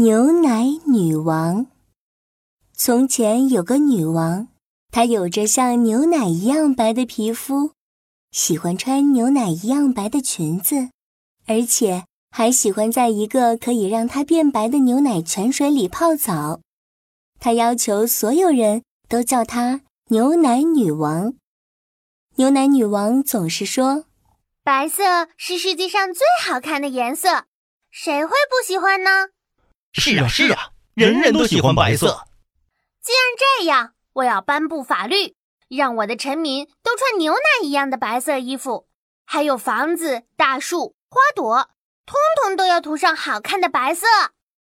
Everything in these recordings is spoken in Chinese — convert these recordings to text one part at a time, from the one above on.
牛奶女王。从前有个女王，她有着像牛奶一样白的皮肤，喜欢穿牛奶一样白的裙子，而且还喜欢在一个可以让她变白的牛奶泉水里泡澡。她要求所有人都叫她牛奶女王。牛奶女王总是说：“白色是世界上最好看的颜色，谁会不喜欢呢？”是啊，是啊，人人都喜欢白色。既然这样，我要颁布法律，让我的臣民都穿牛奶一样的白色衣服，还有房子、大树、花朵，通通都要涂上好看的白色。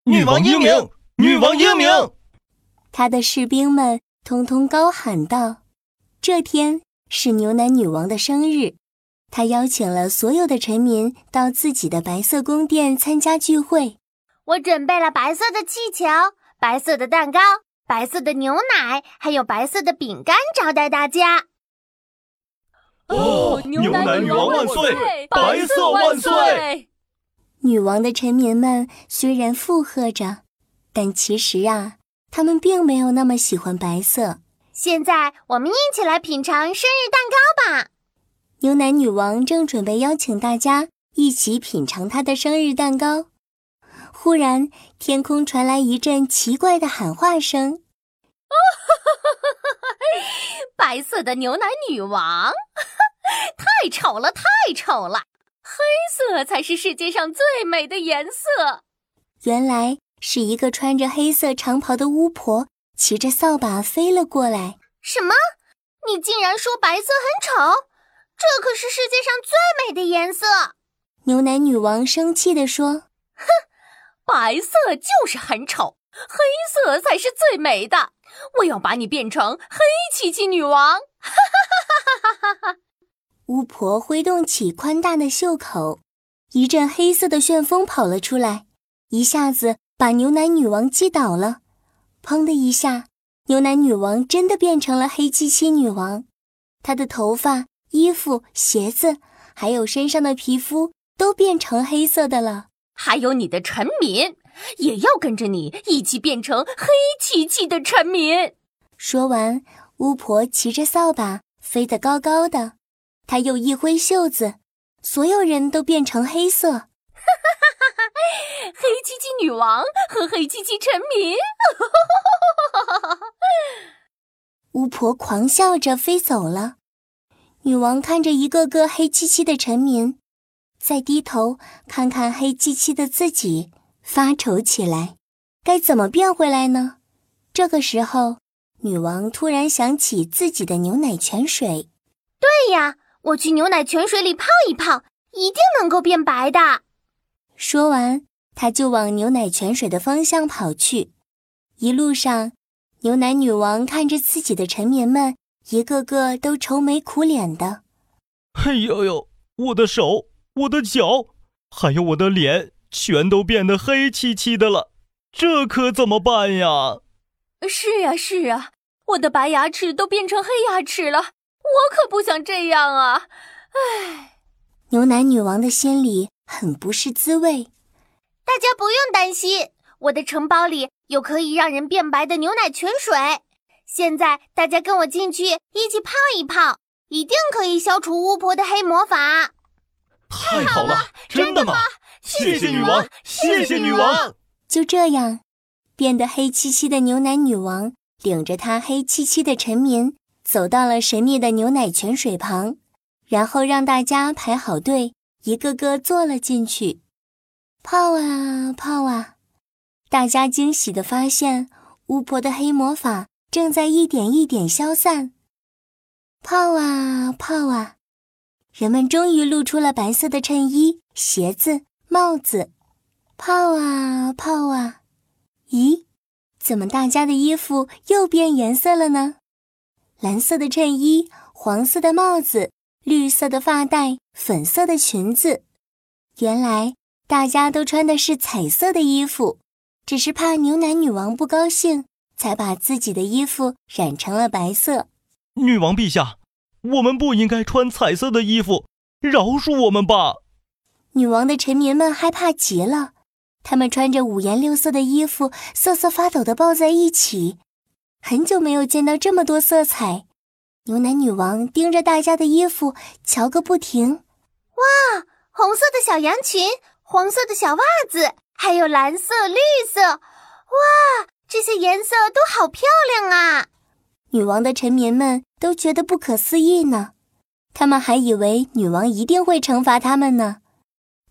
女王英明，女王英明！他的士兵们通通高喊道：“这天是牛奶女王的生日，她邀请了所有的臣民到自己的白色宫殿参加聚会。”我准备了白色的气球、白色的蛋糕、白色的牛奶，还有白色的饼干招待大家。哦，牛奶女王万岁！白色万岁！女王的臣民们虽然附和着，但其实啊，他们并没有那么喜欢白色。现在，我们一起来品尝生日蛋糕吧！牛奶女王正准备邀请大家一起品尝她的生日蛋糕。忽然，天空传来一阵奇怪的喊话声：“哦 白色的牛奶女王，太丑了，太丑了！黑色才是世界上最美的颜色。”原来是一个穿着黑色长袍的巫婆骑着扫把飞了过来。什么？你竟然说白色很丑？这可是世界上最美的颜色！牛奶女王生气地说：“哼！”白色就是很丑，黑色才是最美的。我要把你变成黑漆漆女王！哈哈哈哈哈哈！巫婆挥动起宽大的袖口，一阵黑色的旋风跑了出来，一下子把牛奶女王击倒了。砰的一下，牛奶女王真的变成了黑漆漆女王。她的头发、衣服、鞋子，还有身上的皮肤都变成黑色的了。还有你的臣民，也要跟着你一起变成黑漆漆的臣民。说完，巫婆骑着扫把飞得高高的，她又一挥袖子，所有人都变成黑色。哈哈哈哈哈！黑漆漆女王和黑漆漆臣民。巫婆狂笑着飞走了。女王看着一个个黑漆漆的臣民。再低头看看黑漆漆的自己，发愁起来，该怎么变回来呢？这个时候，女王突然想起自己的牛奶泉水。对呀，我去牛奶泉水里泡一泡，一定能够变白的。说完，她就往牛奶泉水的方向跑去。一路上，牛奶女王看着自己的臣民们，一个个都愁眉苦脸的。哎呦呦，我的手！我的脚，还有我的脸，全都变得黑漆漆的了，这可怎么办呀？是呀，是啊，我的白牙齿都变成黑牙齿了，我可不想这样啊！唉，牛奶女王的心里很不是滋味。大家不用担心，我的城堡里有可以让人变白的牛奶泉水。现在大家跟我进去，一起泡一泡，一定可以消除巫婆的黑魔法。太好了！真的吗？谢谢女王，谢谢女王。就这样，变得黑漆漆的牛奶女王领着她黑漆漆的臣民走到了神秘的牛奶泉水旁，然后让大家排好队，一个个坐了进去，泡啊泡啊。大家惊喜地发现，巫婆的黑魔法正在一点一点消散。泡啊泡啊。人们终于露出了白色的衬衣、鞋子、帽子，泡啊泡啊！咦，怎么大家的衣服又变颜色了呢？蓝色的衬衣，黄色的帽子，绿色的发带，粉色的裙子。原来大家都穿的是彩色的衣服，只是怕牛奶女王不高兴，才把自己的衣服染成了白色。女王陛下。我们不应该穿彩色的衣服，饶恕我们吧！女王的臣民们害怕极了，他们穿着五颜六色的衣服，瑟瑟发抖的抱在一起。很久没有见到这么多色彩，牛奶女王盯着大家的衣服瞧个不停。哇，红色的小羊裙，黄色的小袜子，还有蓝色、绿色。哇，这些颜色都好漂亮啊！女王的臣民们都觉得不可思议呢，他们还以为女王一定会惩罚他们呢。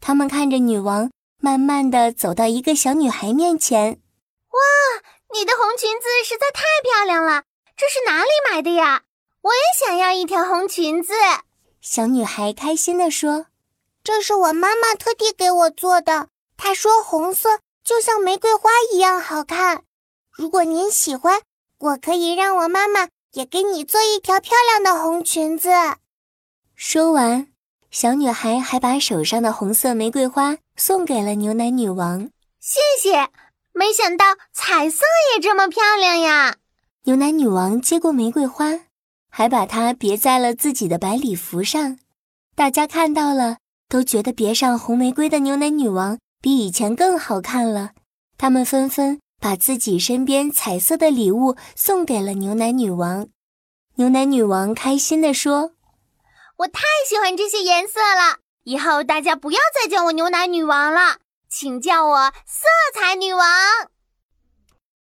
他们看着女王，慢慢的走到一个小女孩面前。哇，你的红裙子实在太漂亮了！这是哪里买的呀？我也想要一条红裙子。小女孩开心地说：“这是我妈妈特地给我做的。她说红色就像玫瑰花一样好看。如果您喜欢。”我可以让我妈妈也给你做一条漂亮的红裙子。说完，小女孩还把手上的红色玫瑰花送给了牛奶女王。谢谢！没想到彩色也这么漂亮呀！牛奶女王接过玫瑰花，还把它别在了自己的白礼服上。大家看到了，都觉得别上红玫瑰的牛奶女王比以前更好看了。他们纷纷。把自己身边彩色的礼物送给了牛奶女王，牛奶女王开心地说：“我太喜欢这些颜色了，以后大家不要再叫我牛奶女王了，请叫我色彩女王。”